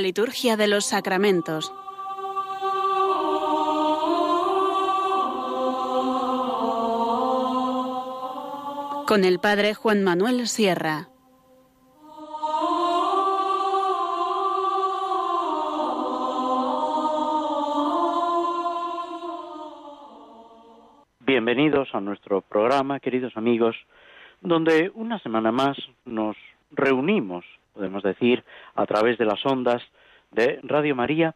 Liturgia de los sacramentos. Con el Padre Juan Manuel Sierra. Bienvenidos a nuestro programa, queridos amigos, donde una semana más nos reunimos podemos decir, a través de las ondas de Radio María,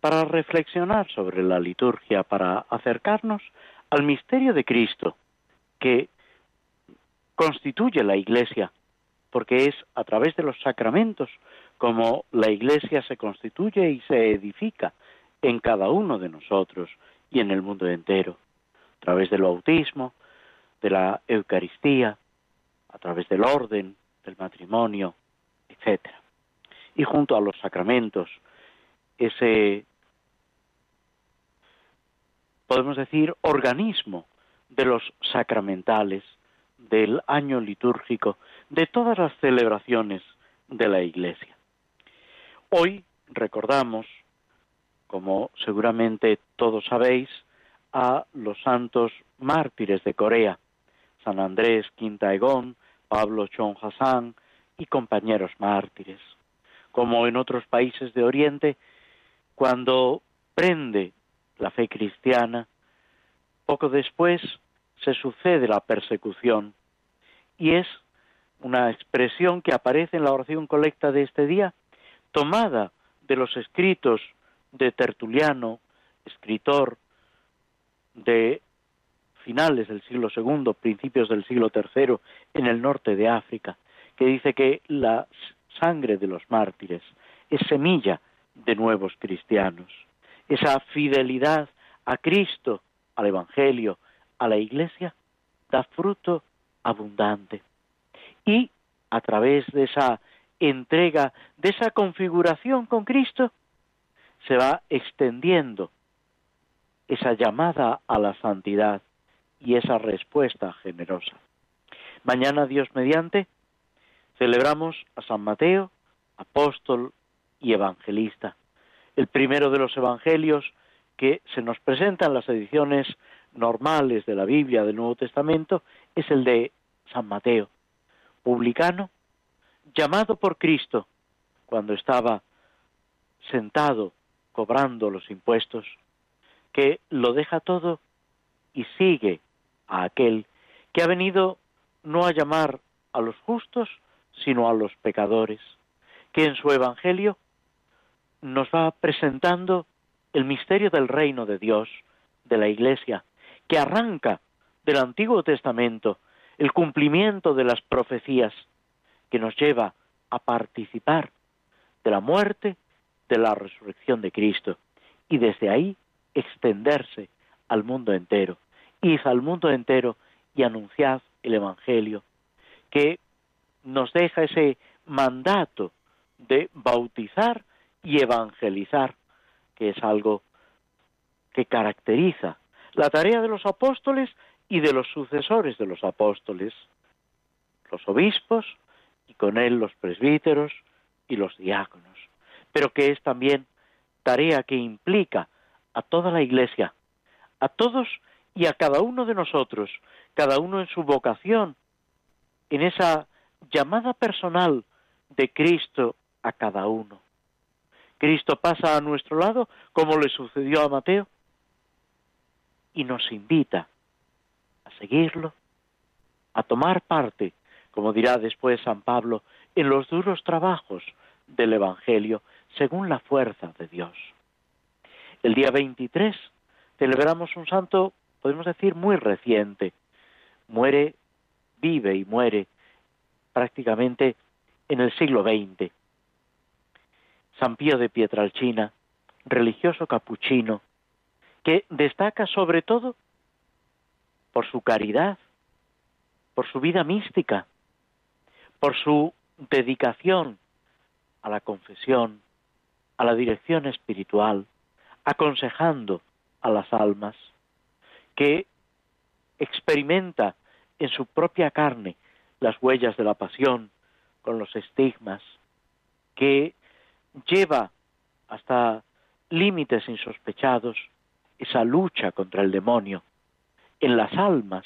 para reflexionar sobre la liturgia, para acercarnos al misterio de Cristo, que constituye la Iglesia, porque es a través de los sacramentos como la Iglesia se constituye y se edifica en cada uno de nosotros y en el mundo entero, a través del bautismo, de la Eucaristía, a través del orden, del matrimonio, etcétera. Y junto a los sacramentos, ese, podemos decir, organismo de los sacramentales, del año litúrgico, de todas las celebraciones de la Iglesia. Hoy recordamos, como seguramente todos sabéis, a los santos mártires de Corea, San Andrés Quintaegón, Pablo Chon Hassan, y compañeros mártires. Como en otros países de Oriente, cuando prende la fe cristiana, poco después se sucede la persecución. Y es una expresión que aparece en la oración colecta de este día, tomada de los escritos de Tertuliano, escritor de finales del siglo II, principios del siglo III, en el norte de África, que dice que la sangre de los mártires es semilla de nuevos cristianos. Esa fidelidad a Cristo, al Evangelio, a la Iglesia, da fruto abundante. Y a través de esa entrega, de esa configuración con Cristo, se va extendiendo esa llamada a la santidad y esa respuesta generosa. Mañana, Dios mediante, celebramos a San Mateo, apóstol y evangelista. El primero de los evangelios que se nos presenta en las ediciones normales de la Biblia del Nuevo Testamento es el de San Mateo, publicano, llamado por Cristo cuando estaba sentado cobrando los impuestos, que lo deja todo y sigue a aquel que ha venido no a llamar a los justos, sino a los pecadores, que en su Evangelio nos va presentando el misterio del reino de Dios, de la Iglesia, que arranca del Antiguo Testamento el cumplimiento de las profecías, que nos lleva a participar de la muerte, de la resurrección de Cristo, y desde ahí extenderse al mundo entero. Id al mundo entero y anunciad el Evangelio, que nos deja ese mandato de bautizar y evangelizar, que es algo que caracteriza la tarea de los apóstoles y de los sucesores de los apóstoles, los obispos y con él los presbíteros y los diáconos, pero que es también tarea que implica a toda la Iglesia, a todos y a cada uno de nosotros, cada uno en su vocación, en esa llamada personal de Cristo a cada uno. Cristo pasa a nuestro lado como le sucedió a Mateo y nos invita a seguirlo, a tomar parte, como dirá después San Pablo, en los duros trabajos del Evangelio según la fuerza de Dios. El día 23 celebramos un santo, podemos decir, muy reciente. Muere, vive y muere prácticamente en el siglo XX. San Pío de Pietralcina, religioso capuchino, que destaca sobre todo por su caridad, por su vida mística, por su dedicación a la confesión, a la dirección espiritual, aconsejando a las almas, que experimenta en su propia carne las huellas de la pasión, con los estigmas, que lleva hasta límites insospechados esa lucha contra el demonio en las almas,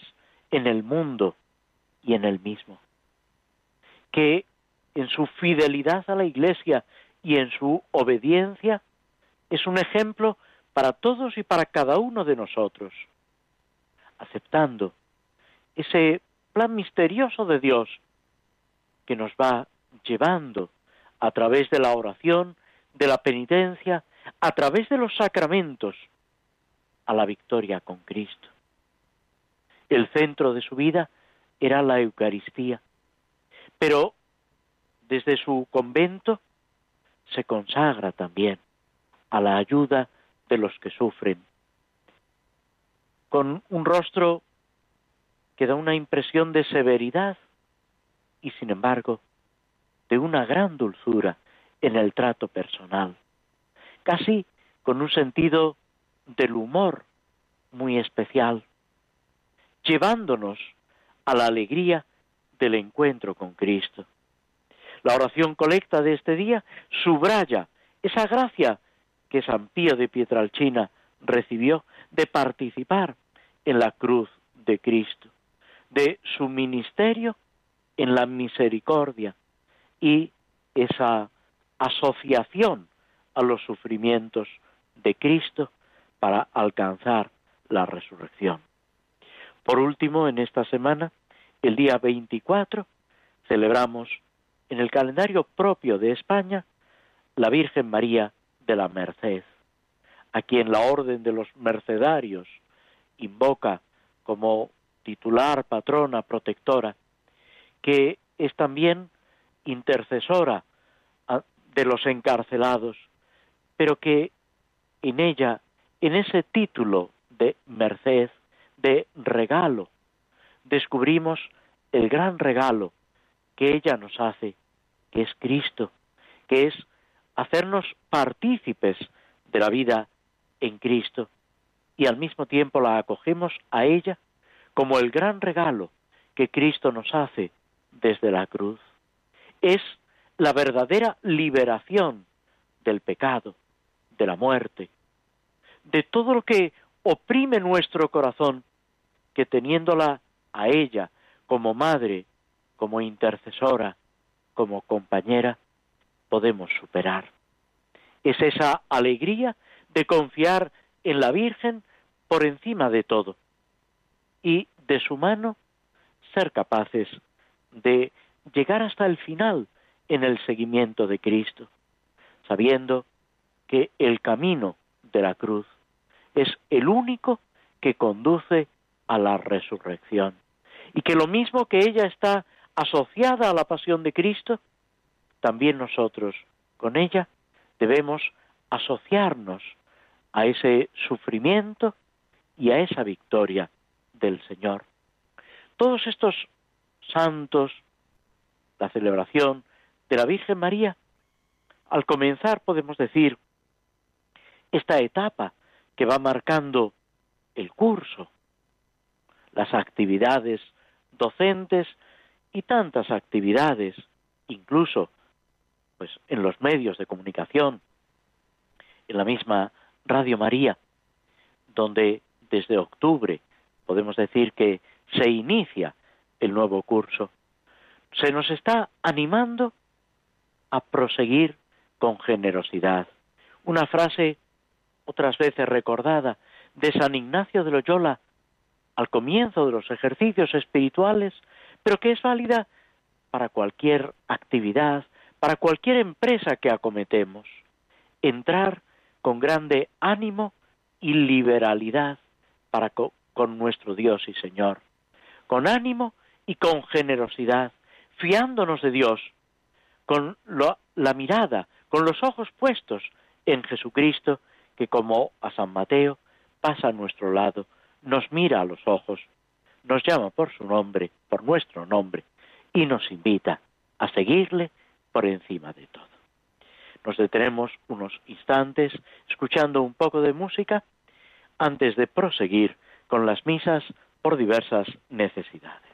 en el mundo y en él mismo. Que en su fidelidad a la Iglesia y en su obediencia es un ejemplo para todos y para cada uno de nosotros, aceptando ese plan misterioso de Dios que nos va llevando a través de la oración, de la penitencia, a través de los sacramentos, a la victoria con Cristo. El centro de su vida era la Eucaristía, pero desde su convento se consagra también a la ayuda de los que sufren, con un rostro que da una impresión de severidad y sin embargo de una gran dulzura en el trato personal, casi con un sentido del humor muy especial, llevándonos a la alegría del encuentro con Cristo. La oración colecta de este día subraya esa gracia que San Pío de Pietralcina recibió de participar en la cruz de Cristo, de su ministerio en la misericordia y esa asociación a los sufrimientos de Cristo para alcanzar la resurrección. Por último, en esta semana, el día 24, celebramos en el calendario propio de España la Virgen María de la Merced, a quien la Orden de los Mercedarios invoca como titular, patrona, protectora, que es también intercesora ah, de los encarcelados, pero que en ella, en ese título de merced, de regalo, descubrimos el gran regalo que ella nos hace, que es Cristo, que es hacernos partícipes de la vida en Cristo y al mismo tiempo la acogemos a ella como el gran regalo que Cristo nos hace desde la cruz. Es la verdadera liberación del pecado, de la muerte, de todo lo que oprime nuestro corazón, que teniéndola a ella como madre, como intercesora, como compañera, podemos superar. Es esa alegría de confiar en la Virgen por encima de todo y de su mano ser capaces de llegar hasta el final en el seguimiento de Cristo, sabiendo que el camino de la cruz es el único que conduce a la resurrección. Y que lo mismo que ella está asociada a la pasión de Cristo, también nosotros con ella debemos asociarnos a ese sufrimiento y a esa victoria del Señor. Todos estos santos, la celebración de la Virgen María, al comenzar podemos decir esta etapa que va marcando el curso, las actividades docentes y tantas actividades, incluso pues en los medios de comunicación, en la misma Radio María, donde desde octubre podemos decir que se inicia el nuevo curso, se nos está animando a proseguir con generosidad. Una frase otras veces recordada de San Ignacio de Loyola al comienzo de los ejercicios espirituales, pero que es válida para cualquier actividad, para cualquier empresa que acometemos. Entrar con grande ánimo y liberalidad para con nuestro Dios y Señor. Con ánimo y con generosidad, fiándonos de Dios, con la mirada, con los ojos puestos en Jesucristo, que como a San Mateo pasa a nuestro lado, nos mira a los ojos, nos llama por su nombre, por nuestro nombre, y nos invita a seguirle por encima de todo. Nos detenemos unos instantes escuchando un poco de música antes de proseguir con las misas por diversas necesidades.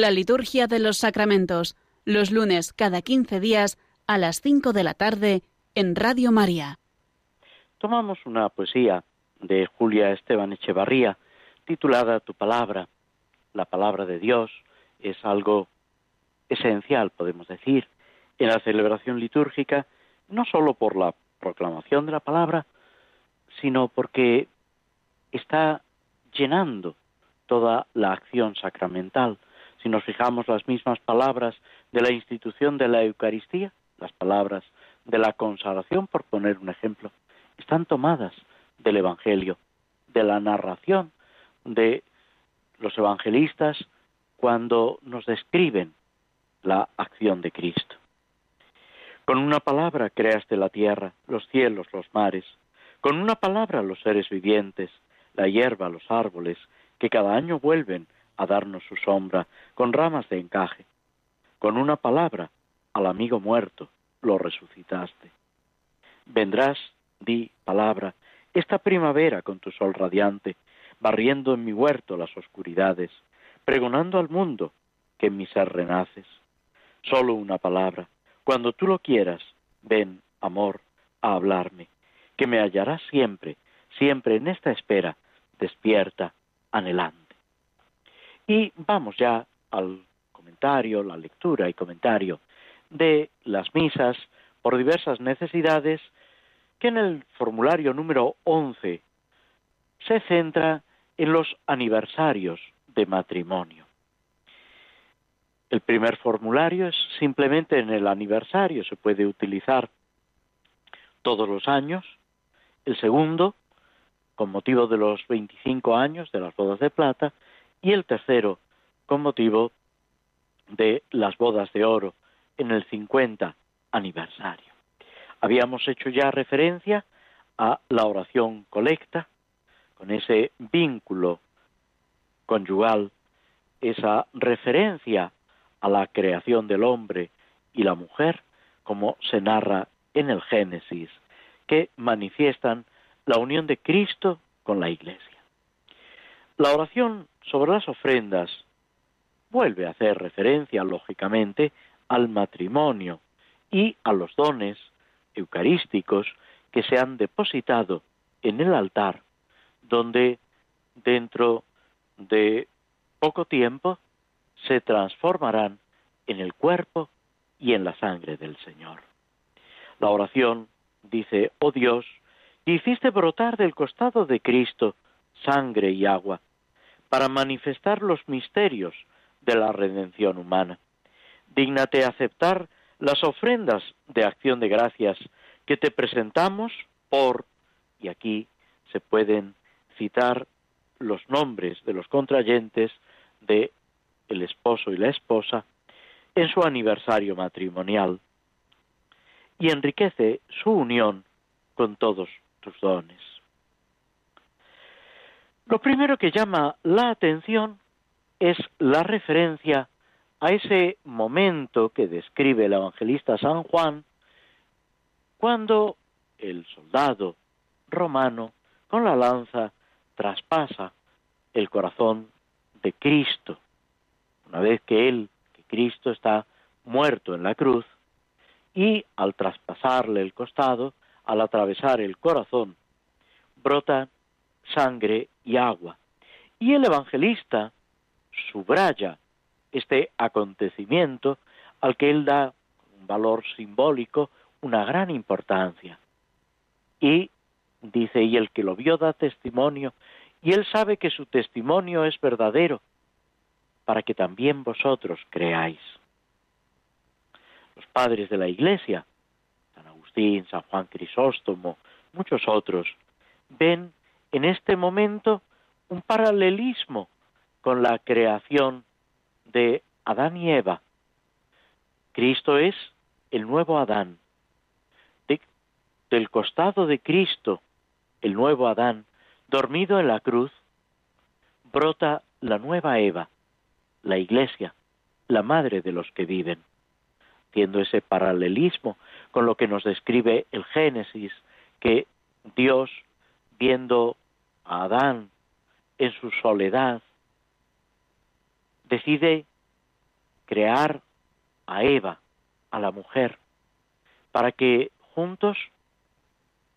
La liturgia de los sacramentos, los lunes cada 15 días a las 5 de la tarde en Radio María. Tomamos una poesía de Julia Esteban Echevarría titulada Tu palabra. La palabra de Dios es algo esencial, podemos decir, en la celebración litúrgica, no sólo por la proclamación de la palabra, sino porque está llenando toda la acción sacramental. Si nos fijamos las mismas palabras de la institución de la Eucaristía, las palabras de la consagración, por poner un ejemplo, están tomadas del Evangelio, de la narración de los evangelistas cuando nos describen la acción de Cristo. Con una palabra creaste la tierra, los cielos, los mares. Con una palabra los seres vivientes, la hierba, los árboles, que cada año vuelven a darnos su sombra con ramas de encaje. Con una palabra al amigo muerto lo resucitaste. Vendrás, di palabra, esta primavera con tu sol radiante, barriendo en mi huerto las oscuridades, pregonando al mundo que en mi ser renaces. Solo una palabra, cuando tú lo quieras, ven, amor, a hablarme, que me hallarás siempre, siempre en esta espera, despierta, anhelante. Y vamos ya al comentario, la lectura y comentario de las misas por diversas necesidades que en el formulario número 11 se centra en los aniversarios de matrimonio. El primer formulario es simplemente en el aniversario, se puede utilizar todos los años. El segundo, con motivo de los 25 años de las bodas de plata. Y el tercero, con motivo de las bodas de oro en el 50 aniversario. Habíamos hecho ya referencia a la oración colecta, con ese vínculo conyugal, esa referencia a la creación del hombre y la mujer, como se narra en el Génesis, que manifiestan la unión de Cristo con la Iglesia. La oración sobre las ofrendas vuelve a hacer referencia, lógicamente, al matrimonio y a los dones eucarísticos que se han depositado en el altar, donde dentro de poco tiempo se transformarán en el cuerpo y en la sangre del Señor. La oración dice, oh Dios, hiciste brotar del costado de Cristo sangre y agua, para manifestar los misterios de la redención humana. Dígnate aceptar las ofrendas de acción de gracias que te presentamos por, y aquí se pueden citar los nombres de los contrayentes de el esposo y la esposa en su aniversario matrimonial y enriquece su unión con todos tus dones. Lo primero que llama la atención es la referencia a ese momento que describe el evangelista San Juan cuando el soldado romano con la lanza traspasa el corazón de Cristo. Una vez que Él, que Cristo está muerto en la cruz, y al traspasarle el costado, al atravesar el corazón, brota sangre y agua. Y el evangelista subraya este acontecimiento al que él da un valor simbólico, una gran importancia. Y dice, y el que lo vio da testimonio, y él sabe que su testimonio es verdadero, para que también vosotros creáis. Los padres de la Iglesia, San Agustín, San Juan Crisóstomo, muchos otros, ven en este momento un paralelismo con la creación de Adán y Eva. Cristo es el nuevo Adán. del costado de Cristo, el nuevo Adán, dormido en la cruz, brota la nueva Eva, la Iglesia, la madre de los que viven, haciendo ese paralelismo con lo que nos describe el Génesis, que Dios, viendo a Adán en su soledad, decide crear a Eva, a la mujer, para que juntos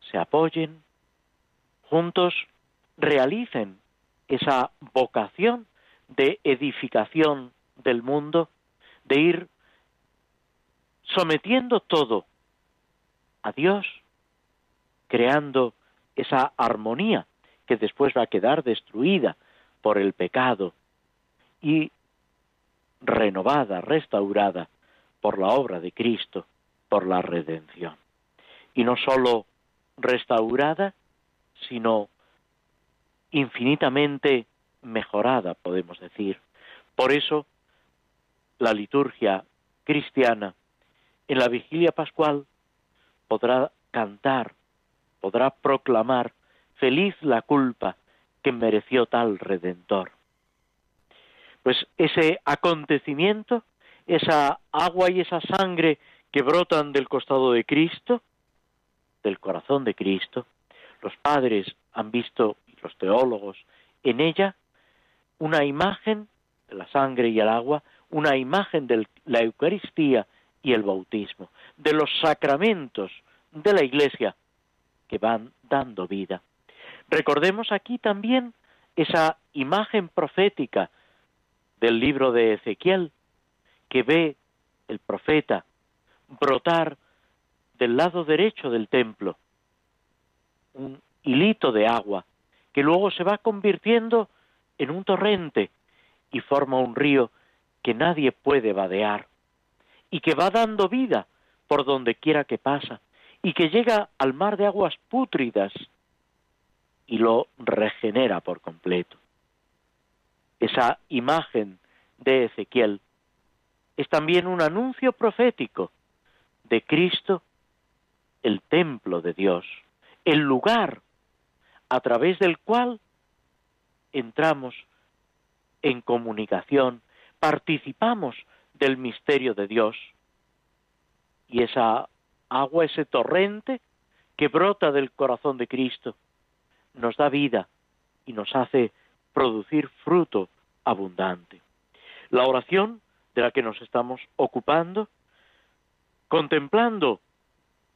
se apoyen, juntos realicen esa vocación de edificación del mundo, de ir sometiendo todo a Dios, creando esa armonía que después va a quedar destruida por el pecado y renovada, restaurada por la obra de Cristo, por la redención. Y no sólo restaurada, sino infinitamente mejorada, podemos decir. Por eso, la liturgia cristiana en la vigilia pascual podrá cantar, podrá proclamar feliz la culpa que mereció tal redentor. Pues ese acontecimiento, esa agua y esa sangre que brotan del costado de Cristo, del corazón de Cristo, los padres han visto, los teólogos, en ella una imagen de la sangre y el agua, una imagen de la Eucaristía y el bautismo, de los sacramentos de la Iglesia que van dando vida. Recordemos aquí también esa imagen profética del libro de Ezequiel, que ve el profeta brotar del lado derecho del templo un hilito de agua que luego se va convirtiendo en un torrente y forma un río que nadie puede vadear y que va dando vida por donde quiera que pasa y que llega al mar de aguas pútridas y lo regenera por completo. Esa imagen de Ezequiel es también un anuncio profético de Cristo, el templo de Dios, el lugar a través del cual entramos en comunicación, participamos del misterio de Dios. Y esa agua, ese torrente que brota del corazón de Cristo, nos da vida y nos hace producir fruto abundante. La oración de la que nos estamos ocupando, contemplando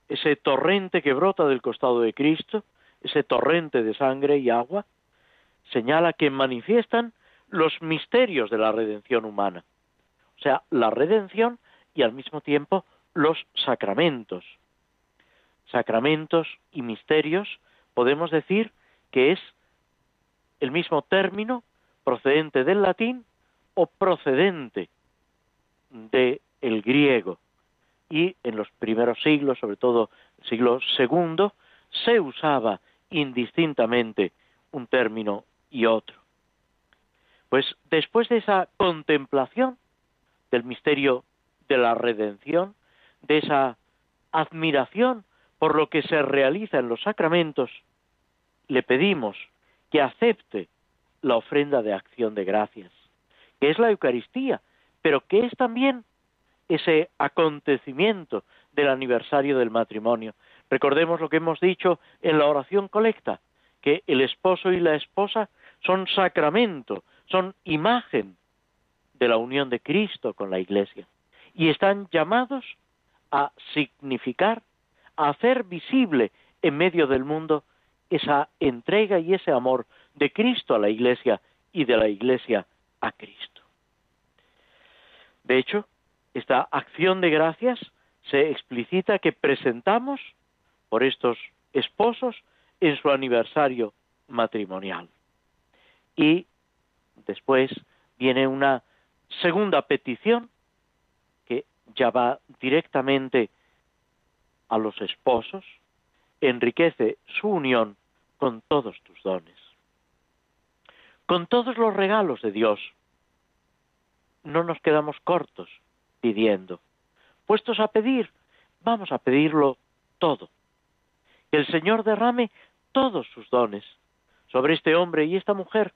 ese torrente que brota del costado de Cristo, ese torrente de sangre y agua, señala que manifiestan los misterios de la redención humana. O sea, la redención y al mismo tiempo los sacramentos. Sacramentos y misterios podemos decir que es el mismo término procedente del latín o procedente del el griego. Y en los primeros siglos, sobre todo el siglo segundo, se usaba indistintamente un término y otro. Pues después de esa contemplación del misterio de la redención, de esa admiración por lo que se realiza en los sacramentos, le pedimos que acepte la ofrenda de acción de gracias, que es la Eucaristía, pero que es también ese acontecimiento del aniversario del matrimonio, Recordemos lo que hemos dicho en la oración colecta, que el esposo y la esposa son sacramento, son imagen de la unión de Cristo con la Iglesia y están llamados a significar, a hacer visible en medio del mundo esa entrega y ese amor de Cristo a la Iglesia y de la Iglesia a Cristo. De hecho, esta acción de gracias se explicita que presentamos por estos esposos en su aniversario matrimonial. Y después viene una segunda petición ya va directamente a los esposos, enriquece su unión con todos tus dones, con todos los regalos de Dios. No nos quedamos cortos pidiendo. Puestos a pedir, vamos a pedirlo todo que el Señor derrame todos sus dones sobre este hombre y esta mujer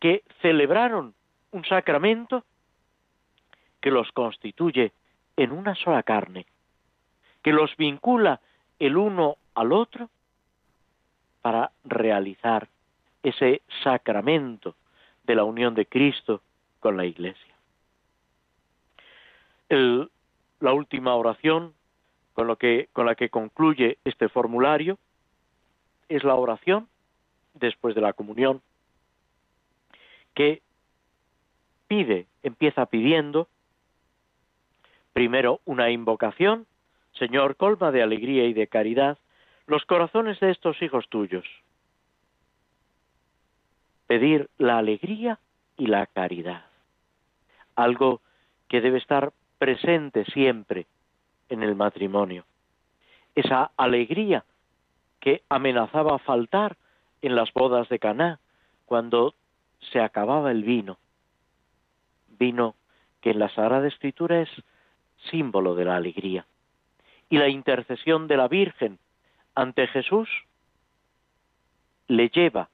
que celebraron un sacramento que los constituye en una sola carne, que los vincula el uno al otro para realizar ese sacramento de la unión de Cristo con la Iglesia. la última oración con, con la que concluye este formulario es la oración después de la comunión que pide, empieza pidiendo primero una invocación, Señor, colma de alegría y de caridad los corazones de estos hijos tuyos. Pedir la alegría y la caridad, algo que debe estar presente siempre en el matrimonio. Esa alegría que amenazaba faltar en las bodas de Caná cuando se acababa el vino. Vino que en la Sagrada Escritura es símbolo de la alegría. Y la intercesión de la Virgen ante Jesús le lleva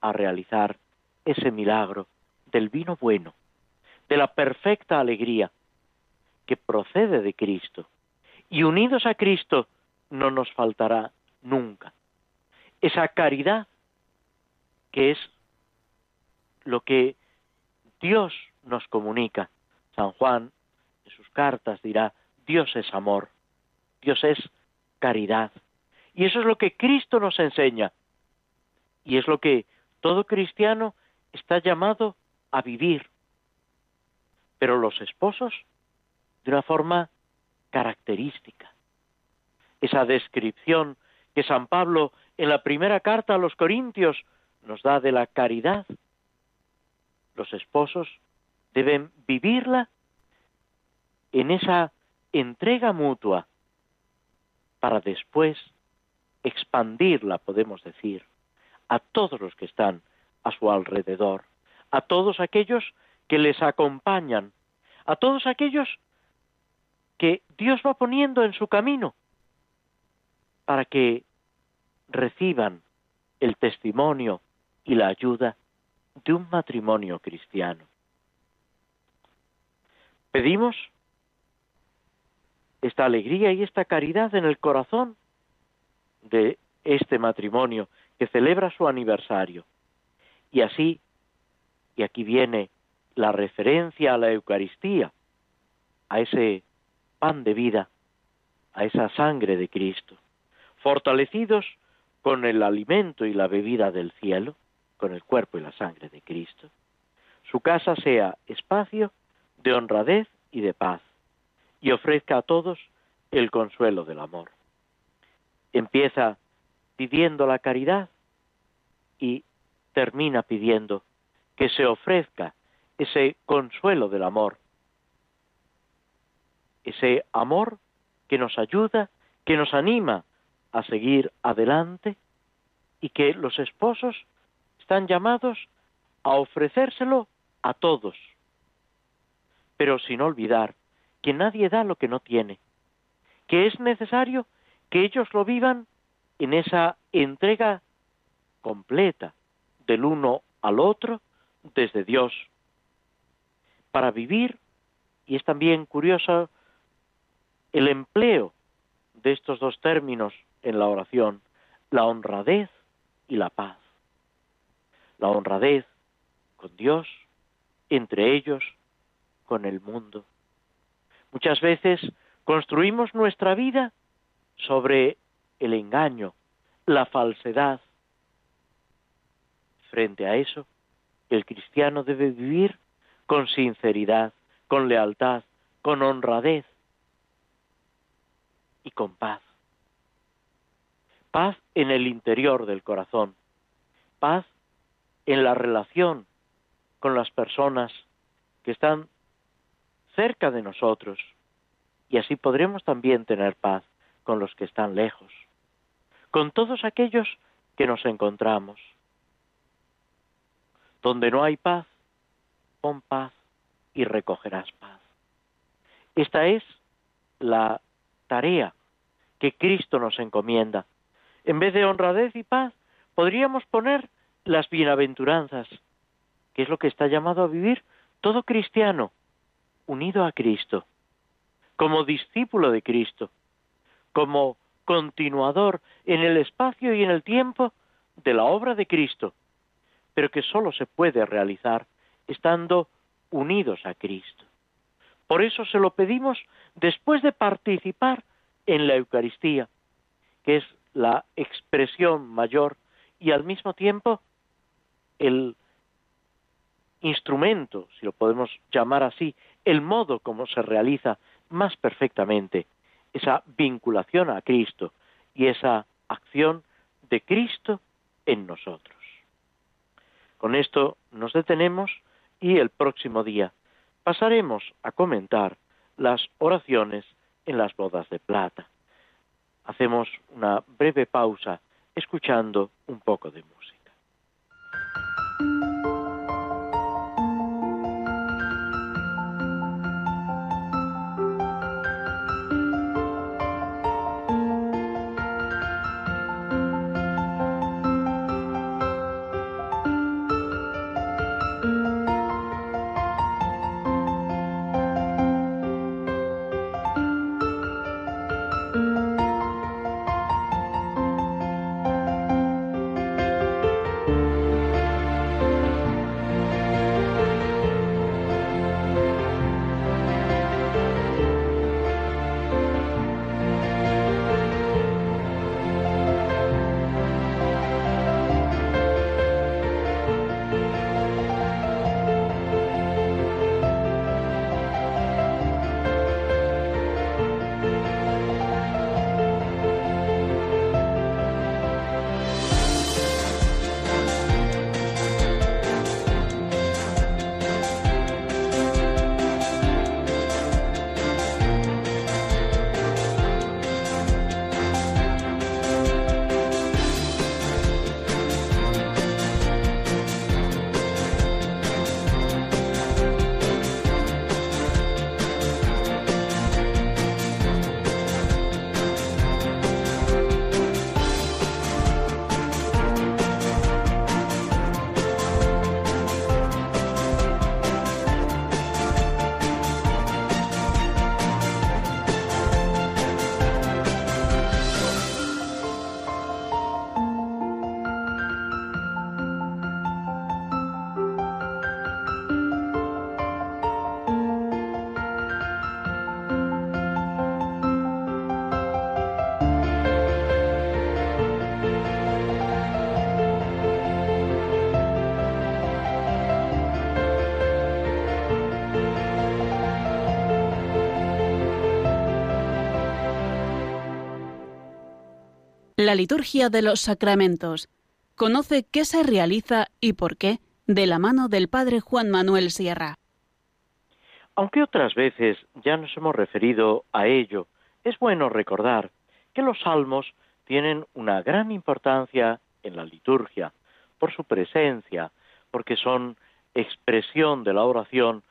a realizar ese milagro del vino bueno, de la perfecta alegría que procede de Cristo. Y unidos a Cristo no nos faltará nunca. Esa caridad que es lo que Dios nos comunica. San Juan cartas dirá, Dios es amor, Dios es caridad. Y eso es lo que Cristo nos enseña. Y es lo que todo cristiano está llamado a vivir. Pero los esposos, de una forma característica. Esa descripción que San Pablo en la primera carta a los Corintios nos da de la caridad. Los esposos deben vivirla en esa entrega mutua para después expandirla, podemos decir, a todos los que están a su alrededor, a todos aquellos que les acompañan, a todos aquellos que Dios va poniendo en su camino para que reciban el testimonio y la ayuda de un matrimonio cristiano. Pedimos esta alegría y esta caridad en el corazón de este matrimonio que celebra su aniversario. Y así, y aquí viene la referencia a la Eucaristía, a ese pan de vida, a esa sangre de Cristo, fortalecidos con el alimento y la bebida del cielo, con el cuerpo y la sangre de Cristo, su casa sea espacio de honradez y de paz, y ofrezca a todos el consuelo del amor. Empieza pidiendo la caridad y termina pidiendo que se ofrezca ese consuelo del amor, ese amor que nos ayuda, que nos anima a seguir adelante y que los esposos están llamados a ofrecérselo a todos, pero sin olvidar que nadie da lo que no tiene, que es necesario que ellos lo vivan en esa entrega completa del uno al otro desde Dios, para vivir, y es también curioso el empleo de estos dos términos en la oración, la honradez y la paz. La honradez con Dios, entre ellos, con el mundo. Muchas veces construimos nuestra vida sobre el engaño, la falsedad. Frente a eso, el cristiano debe vivir con sinceridad, con lealtad, con honradez y con paz. Paz en el interior del corazón, paz en la relación con las personas que están cerca de nosotros y así podremos también tener paz con los que están lejos, con todos aquellos que nos encontramos. Donde no hay paz, pon paz y recogerás paz. Esta es la tarea que Cristo nos encomienda. En vez de honradez y paz, podríamos poner las bienaventuranzas, que es lo que está llamado a vivir todo cristiano, unido a Cristo, como discípulo de Cristo, como continuador en el espacio y en el tiempo de la obra de Cristo, pero que sólo se puede realizar estando unidos a Cristo. Por eso se lo pedimos después de participar en la Eucaristía, que es la expresión mayor y al mismo tiempo el instrumento, si lo podemos llamar así, el modo como se realiza más perfectamente esa vinculación a Cristo y esa acción de Cristo en nosotros. Con esto nos detenemos y el próximo día pasaremos a comentar las oraciones en las bodas de plata. Hacemos una breve pausa escuchando un poco de música. La liturgia de los sacramentos. Conoce qué se realiza y por qué de la mano del Padre Juan Manuel Sierra. Aunque otras veces ya nos hemos referido a ello, es bueno recordar que los salmos tienen una gran importancia en la liturgia por su presencia, porque son expresión de la oración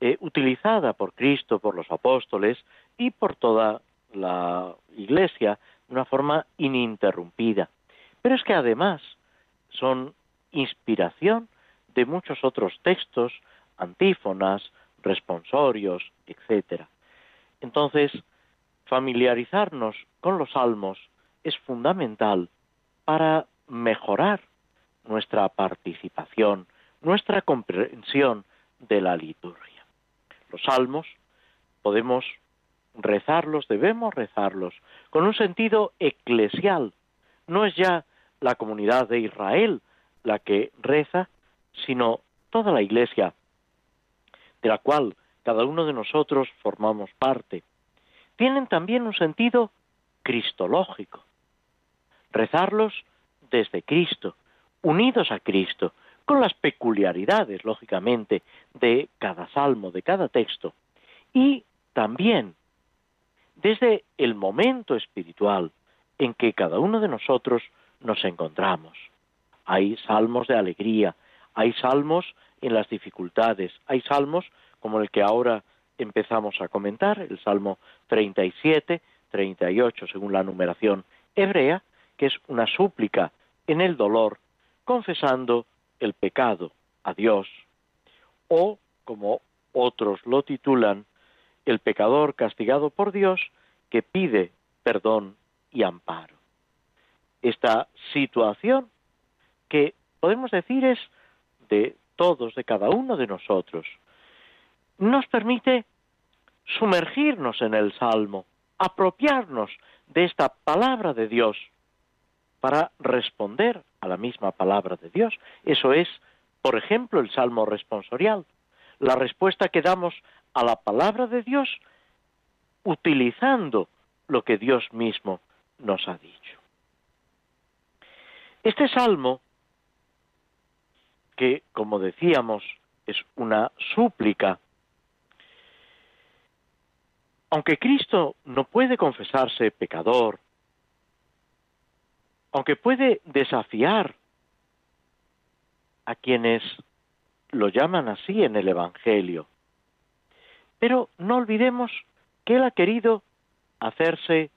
eh, utilizada por Cristo, por los apóstoles y por toda la Iglesia de una forma ininterrumpida. Pero es que además son inspiración de muchos otros textos, antífonas, responsorios, etc. Entonces, familiarizarnos con los salmos es fundamental para mejorar nuestra participación, nuestra comprensión de la liturgia. Los salmos podemos rezarlos, debemos rezarlos, con un sentido eclesial. No es ya la comunidad de Israel la que reza, sino toda la iglesia, de la cual cada uno de nosotros formamos parte. Tienen también un sentido cristológico. Rezarlos desde Cristo, unidos a Cristo, con las peculiaridades, lógicamente, de cada salmo, de cada texto, y también desde el momento espiritual en que cada uno de nosotros nos encontramos. Hay salmos de alegría, hay salmos en las dificultades, hay salmos como el que ahora empezamos a comentar, el Salmo 37, 38, según la numeración hebrea, que es una súplica en el dolor, confesando el pecado a Dios, o, como otros lo titulan, el pecador castigado por Dios que pide perdón y amparo. Esta situación que podemos decir es de todos, de cada uno de nosotros, nos permite sumergirnos en el Salmo, apropiarnos de esta palabra de Dios para responder a la misma palabra de Dios. Eso es, por ejemplo, el Salmo responsorial, la respuesta que damos a la palabra de Dios utilizando lo que Dios mismo nos ha dicho. Este salmo, que como decíamos es una súplica, aunque Cristo no puede confesarse pecador, aunque puede desafiar a quienes lo llaman así en el Evangelio, pero no olvidemos que Él ha querido hacerse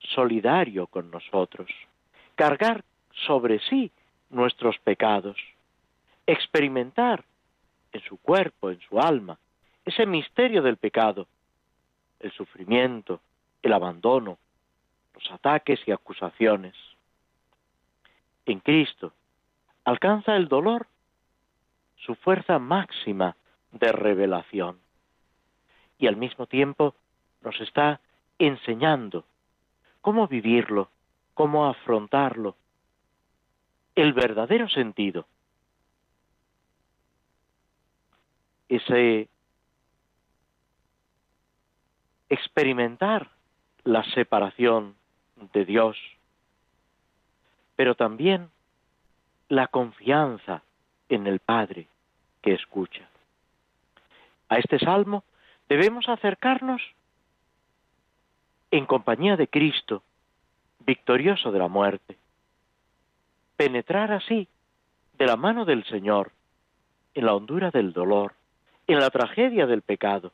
solidario con nosotros, cargar sobre sí nuestros pecados, experimentar en su cuerpo, en su alma, ese misterio del pecado, el sufrimiento, el abandono, los ataques y acusaciones. En Cristo alcanza el dolor su fuerza máxima de revelación y al mismo tiempo nos está enseñando cómo vivirlo, cómo afrontarlo, el verdadero sentido. Ese experimentar la separación de Dios, pero también la confianza en el Padre que escucha. A este salmo debemos acercarnos en compañía de Cristo, victorioso de la muerte, penetrar así de la mano del Señor en la hondura del dolor, en la tragedia del pecado,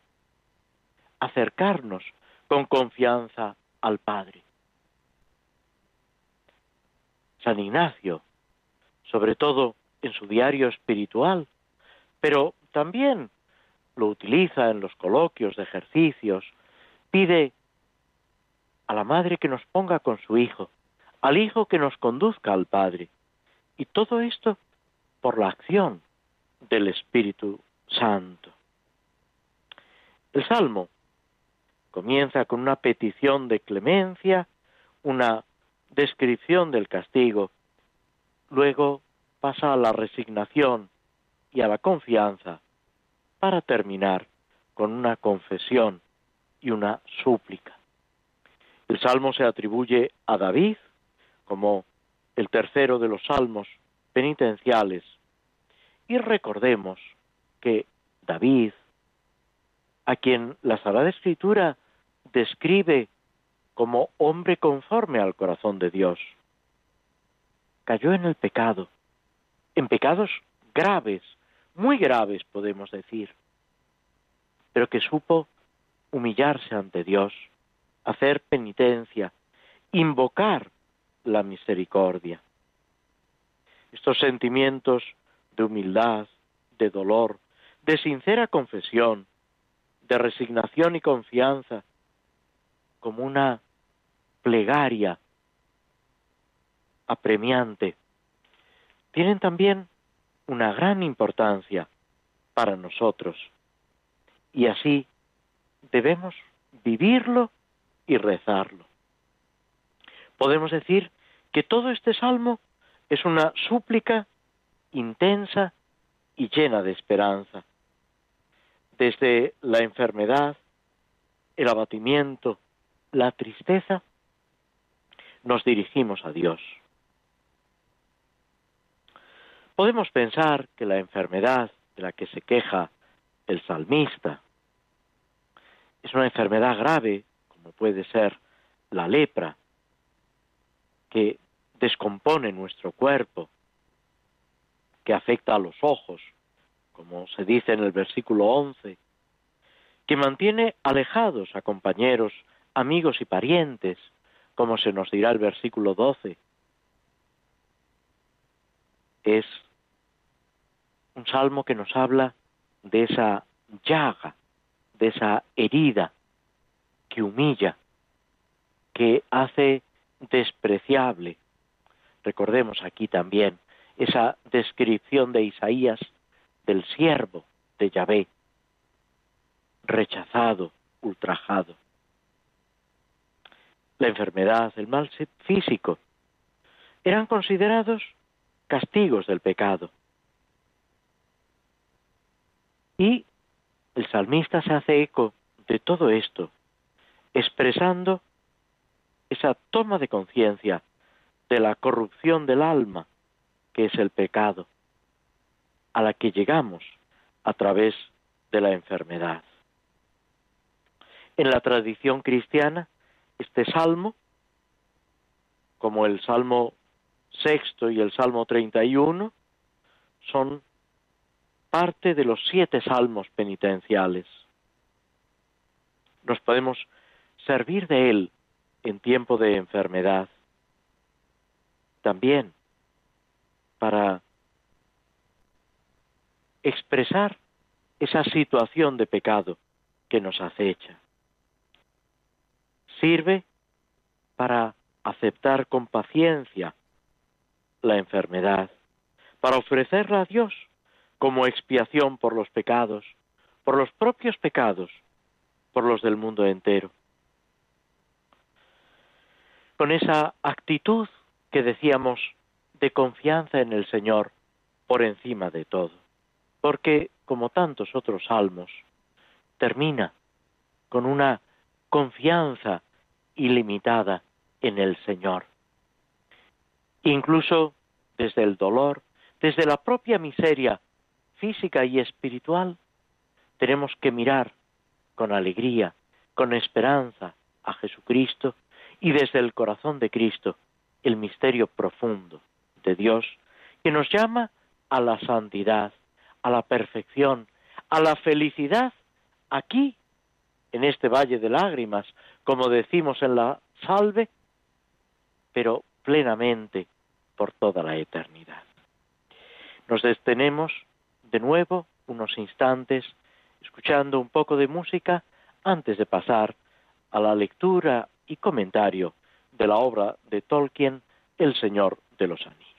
acercarnos con confianza al Padre. San Ignacio, sobre todo en su diario espiritual, pero también lo utiliza en los coloquios de ejercicios, pide a la madre que nos ponga con su hijo, al hijo que nos conduzca al Padre. Y todo esto por la acción del Espíritu Santo. El Salmo comienza con una petición de clemencia, una descripción del castigo, luego pasa a la resignación y a la confianza, para terminar con una confesión y una súplica. El salmo se atribuye a David como el tercero de los salmos penitenciales. Y recordemos que David, a quien la Sagrada Escritura describe como hombre conforme al corazón de Dios, cayó en el pecado, en pecados graves, muy graves podemos decir, pero que supo humillarse ante Dios, hacer penitencia, invocar la misericordia. Estos sentimientos de humildad, de dolor, de sincera confesión, de resignación y confianza, como una plegaria apremiante, tienen también una gran importancia para nosotros. Y así debemos vivirlo y rezarlo. Podemos decir que todo este salmo es una súplica intensa y llena de esperanza. Desde la enfermedad, el abatimiento, la tristeza, nos dirigimos a Dios. Podemos pensar que la enfermedad de la que se queja el salmista es una enfermedad grave puede ser la lepra, que descompone nuestro cuerpo, que afecta a los ojos, como se dice en el versículo 11, que mantiene alejados a compañeros, amigos y parientes, como se nos dirá el versículo 12. Es un salmo que nos habla de esa llaga, de esa herida que humilla, que hace despreciable. Recordemos aquí también esa descripción de Isaías del siervo de Yahvé, rechazado, ultrajado. La enfermedad, el mal físico, eran considerados castigos del pecado. Y el salmista se hace eco de todo esto, expresando esa toma de conciencia de la corrupción del alma, que es el pecado, a la que llegamos a través de la enfermedad. En la tradición cristiana, este salmo, como el salmo sexto y el salmo treinta y uno, son parte de los siete salmos penitenciales. Nos podemos servir de él en tiempo de enfermedad, también para expresar esa situación de pecado que nos acecha. Sirve para aceptar con paciencia la enfermedad, para ofrecerla a Dios como expiación por los pecados, por los propios pecados, por los del mundo entero. Con esa actitud que decíamos de confianza en el Señor por encima de todo, porque, como tantos otros salmos, termina con una confianza ilimitada en el Señor. Incluso desde el dolor, desde la propia miseria física y espiritual, tenemos que mirar con alegría, con esperanza a Jesucristo y desde el corazón de Cristo el misterio profundo de Dios que nos llama a la santidad, a la perfección, a la felicidad aquí, en este valle de lágrimas, como decimos en la salve, pero plenamente por toda la eternidad. Nos detenemos de nuevo unos instantes escuchando un poco de música antes de pasar a la lectura y comentario de la obra de Tolkien, El Señor de los Anillos.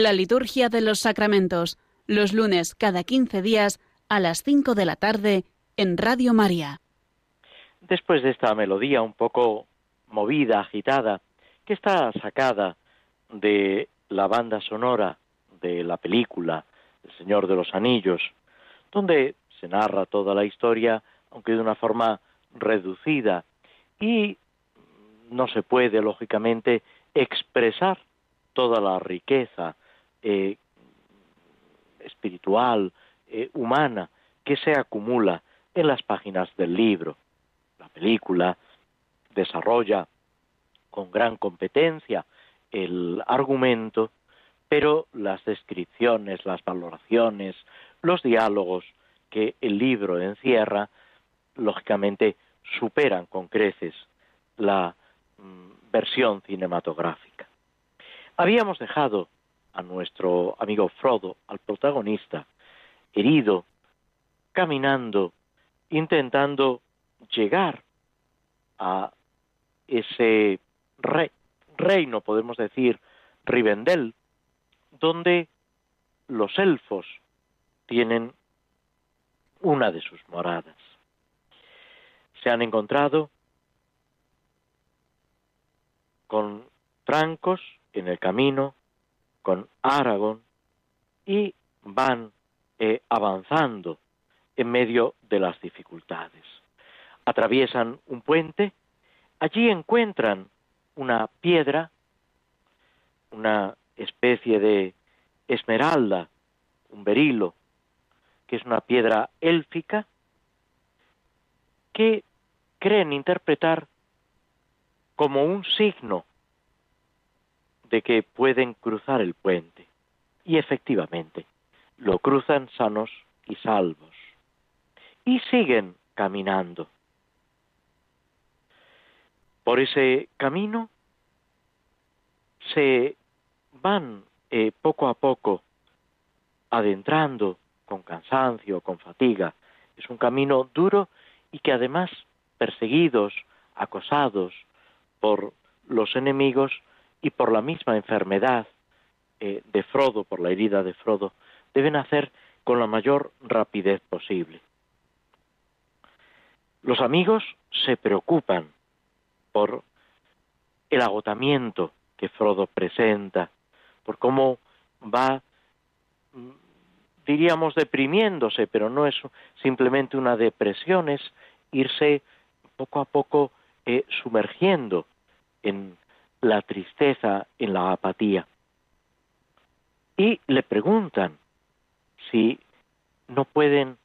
La liturgia de los sacramentos, los lunes cada 15 días a las 5 de la tarde en Radio María. Después de esta melodía un poco movida, agitada, que está sacada de la banda sonora de la película El Señor de los Anillos, donde se narra toda la historia, aunque de una forma reducida, y no se puede, lógicamente, expresar toda la riqueza eh, espiritual, eh, humana, que se acumula en las páginas del libro. La película desarrolla con gran competencia el argumento, pero las descripciones, las valoraciones, los diálogos que el libro encierra, lógicamente superan con creces la mm, versión cinematográfica. Habíamos dejado a nuestro amigo Frodo, al protagonista, herido, caminando, intentando llegar a ese reino, podemos decir, Rivendell, donde los elfos tienen una de sus moradas. Se han encontrado con trancos en el camino, con Aragón, y van eh, avanzando en medio de las dificultades. Atraviesan un puente, allí encuentran una piedra, una especie de esmeralda, un berilo, que es una piedra élfica, que creen interpretar como un signo de que pueden cruzar el puente. Y efectivamente, lo cruzan sanos y salvos. Y siguen caminando. Por ese camino se van eh, poco a poco adentrando con cansancio, con fatiga. Es un camino duro y que además perseguidos, acosados por los enemigos y por la misma enfermedad eh, de Frodo, por la herida de Frodo, deben hacer con la mayor rapidez posible. Los amigos se preocupan por el agotamiento que Frodo presenta, por cómo va, mm, diríamos, deprimiéndose, pero no es simplemente una depresión, es irse poco a poco eh, sumergiendo en la tristeza, en la apatía. Y le preguntan si no pueden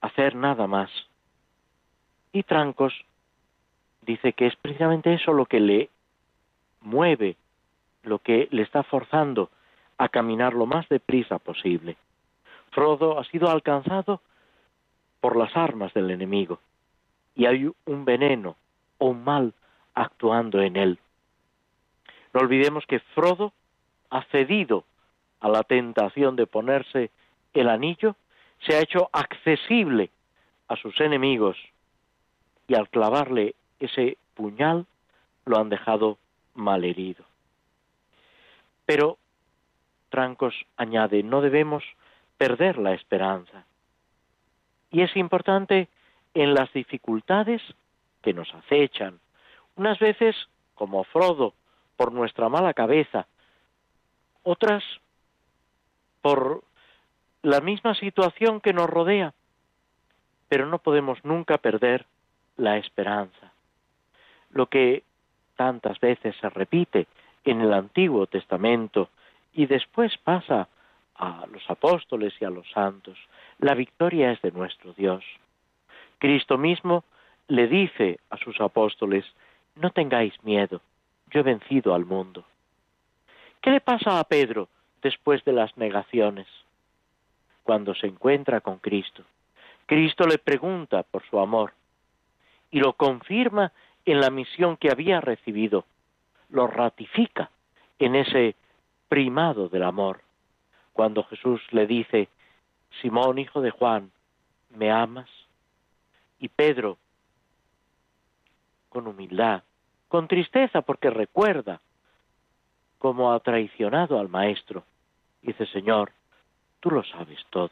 hacer nada más. Y Trancos dice que es precisamente eso lo que le mueve, lo que le está forzando a caminar lo más deprisa posible. Frodo ha sido alcanzado por las armas del enemigo y hay un veneno o un mal actuando en él. No olvidemos que Frodo ha cedido a la tentación de ponerse el anillo, se ha hecho accesible a sus enemigos y al clavarle ese puñal lo han dejado malherido. Pero Trancos añade, no debemos perder la esperanza. Y es importante en las dificultades que nos acechan, unas veces, como Frodo, por nuestra mala cabeza, otras por la misma situación que nos rodea, pero no podemos nunca perder la esperanza. Lo que tantas veces se repite en el Antiguo Testamento y después pasa a los apóstoles y a los santos, la victoria es de nuestro Dios. Cristo mismo le dice a sus apóstoles, no tengáis miedo, yo he vencido al mundo. ¿Qué le pasa a Pedro después de las negaciones? Cuando se encuentra con Cristo. Cristo le pregunta por su amor y lo confirma en la misión que había recibido. Lo ratifica en ese primado del amor. Cuando Jesús le dice, Simón, hijo de Juan, ¿me amas? Y Pedro, con humildad, con tristeza porque recuerda cómo ha traicionado al Maestro. Dice, Señor, tú lo sabes todo.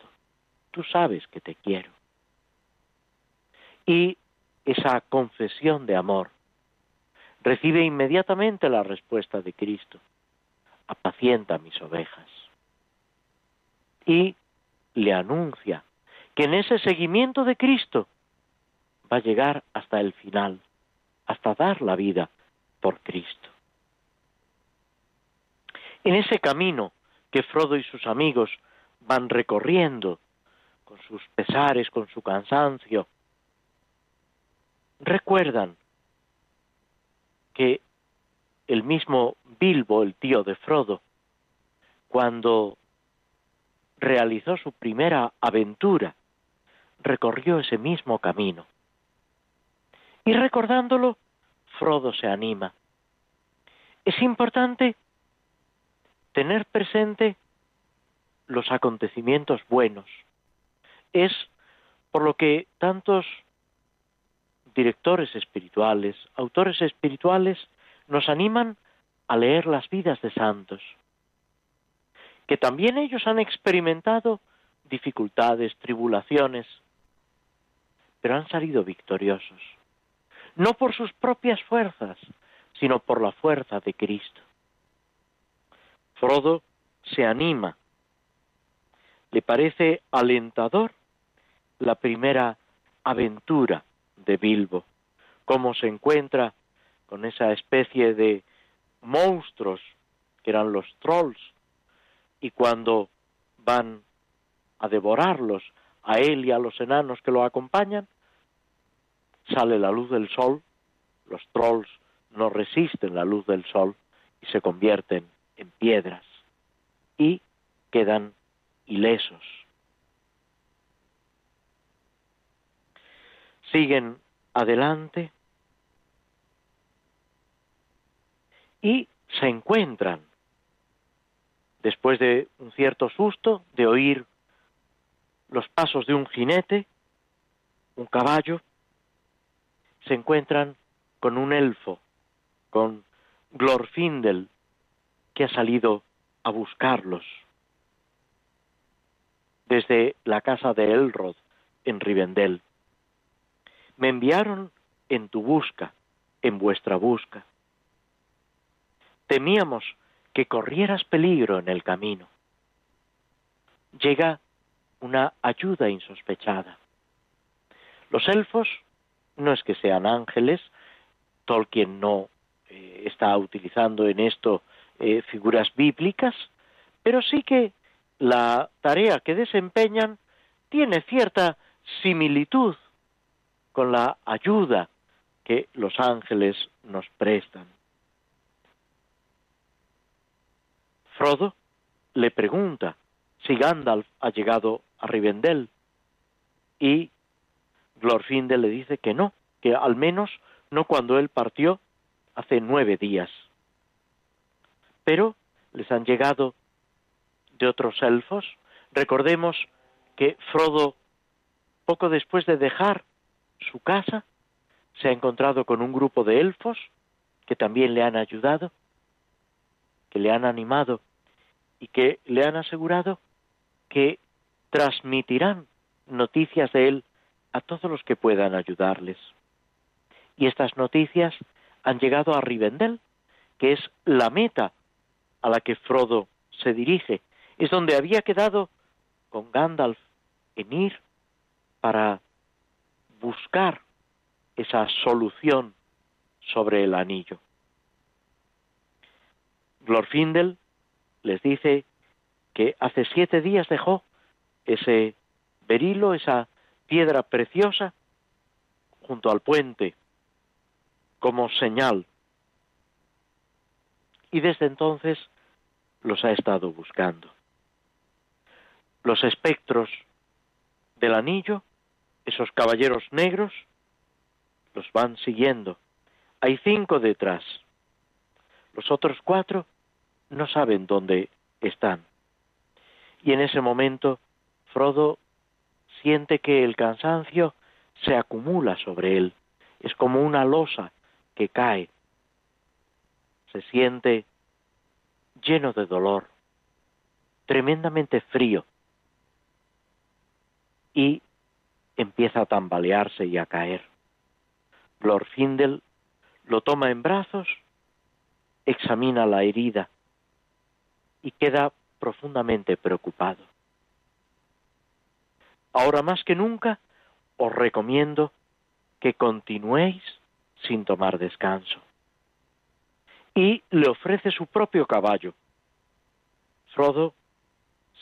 tú sabes que te quiero. Y esa confesión de amor recibe inmediatamente la respuesta de Cristo. Apacienta mis ovejas. Y le anuncia que en ese seguimiento de Cristo va a llegar hasta el final, hasta dar la vida por Cristo. En ese camino que Frodo y sus amigos van recorriendo, con sus pesares, con su cansancio, recuerdan que el mismo Bilbo, el tío de Frodo, cuando realizó su primera aventura, recorrió ese mismo camino. Y recordándolo, Frodo se anima. Es importante tener presente los acontecimientos buenos. Es por lo que tantos directores espirituales, autores espirituales, nos animan a leer las vidas de santos, que también ellos han experimentado dificultades, tribulaciones, pero han salido victoriosos, no por sus propias fuerzas, sino por la fuerza de Cristo. Frodo se anima, le parece alentador la primera aventura de Bilbo, cómo se encuentra con esa especie de monstruos que eran los trolls, y cuando van a devorarlos a él y a los enanos que lo acompañan, sale la luz del sol, los trolls no resisten la luz del sol y se convierten en piedras y quedan ilesos. Siguen adelante y se encuentran, después de un cierto susto, de oír los pasos de un jinete, un caballo, se encuentran con un elfo, con Glorfindel, que ha salido a buscarlos desde la casa de Elrod en Rivendell. Me enviaron en tu busca, en vuestra busca. Temíamos que corrieras peligro en el camino. Llega una ayuda insospechada. Los elfos no es que sean ángeles, Tolkien no eh, está utilizando en esto eh, figuras bíblicas, pero sí que la tarea que desempeñan tiene cierta similitud con la ayuda que los ángeles nos prestan. Frodo le pregunta si Gandalf ha llegado a Rivendell y Glorfindel le dice que no, que al menos no cuando él partió hace nueve días. Pero les han llegado de otros elfos. Recordemos que Frodo, poco después de dejar su casa, se ha encontrado con un grupo de elfos que también le han ayudado, que le han animado y que le han asegurado que transmitirán noticias de él a todos los que puedan ayudarles. Y estas noticias han llegado a Rivendell, que es la meta a la que Frodo se dirige, es donde había quedado con Gandalf en ir para buscar esa solución sobre el anillo. Glorfindel les dice que hace siete días dejó ese berilo, esa piedra preciosa, junto al puente, como señal. Y desde entonces los ha estado buscando. Los espectros del anillo, esos caballeros negros, los van siguiendo. Hay cinco detrás. Los otros cuatro no saben dónde están. Y en ese momento Frodo siente que el cansancio se acumula sobre él. Es como una losa que cae. Se siente lleno de dolor, tremendamente frío. y empieza a tambalearse y a caer. Lord Findel lo toma en brazos, examina la herida y queda profundamente preocupado. Ahora más que nunca os recomiendo que continuéis sin tomar descanso. Y le ofrece su propio caballo. Frodo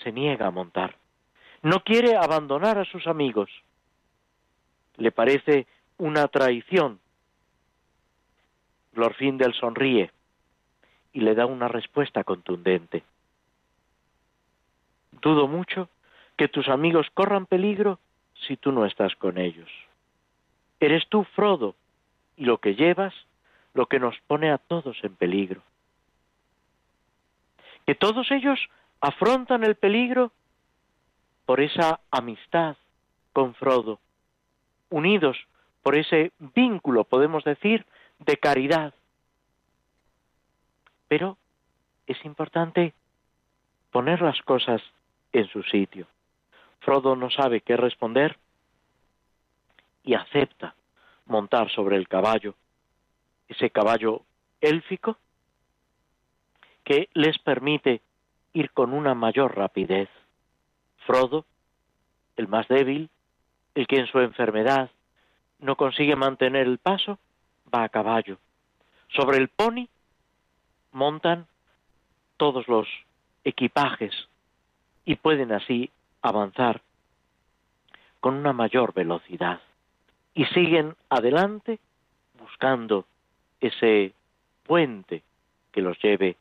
se niega a montar. No quiere abandonar a sus amigos. Le parece una traición. Glorfindel sonríe y le da una respuesta contundente. Dudo mucho que tus amigos corran peligro si tú no estás con ellos. Eres tú, Frodo, y lo que llevas, lo que nos pone a todos en peligro. Que todos ellos afrontan el peligro por esa amistad con Frodo, unidos por ese vínculo, podemos decir, de caridad. Pero es importante poner las cosas en su sitio. Frodo no sabe qué responder y acepta montar sobre el caballo, ese caballo élfico que les permite ir con una mayor rapidez. Frodo, el más débil, el que en su enfermedad no consigue mantener el paso, va a caballo. Sobre el pony montan todos los equipajes y pueden así avanzar con una mayor velocidad y siguen adelante buscando ese puente que los lleve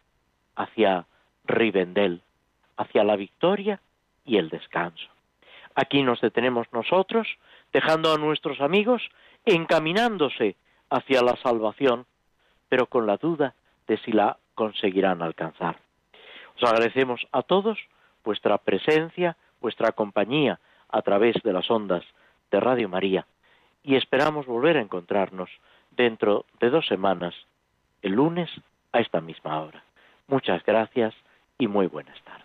hacia Rivendell, hacia la victoria y el descanso. Aquí nos detenemos nosotros, dejando a nuestros amigos encaminándose hacia la salvación, pero con la duda de si la conseguirán alcanzar. Os agradecemos a todos vuestra presencia, vuestra compañía a través de las ondas de Radio María y esperamos volver a encontrarnos dentro de dos semanas, el lunes, a esta misma hora. Muchas gracias y muy buenas tardes.